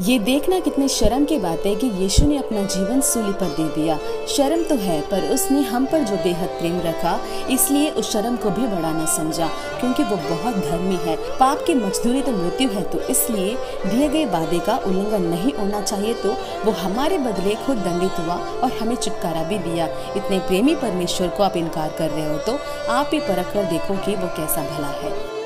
ये देखना कितने शर्म की बात है कि यीशु ने अपना जीवन सूली पर दे दिया। शर्म तो है, पर उसने हम पर जो बेहद प्रेम रखा, इसलिए उस शर्म को भी बड़ा न समझा, क्योंकि वो बहुत धर्मी है। पाप की मजदूरी तो मृत्यु है तो इसलिए दिए गए वादे का उल्लंघन नहीं होना चाहिए तो वो हमारे बदले खुद दंडित हुआ और हमें छुटकारा भी दिया। इतने प्रेमी परमेश्वर को आप इनकार कर रहे हो तो आप ही परख कर देखो कि वो कैसा भला है।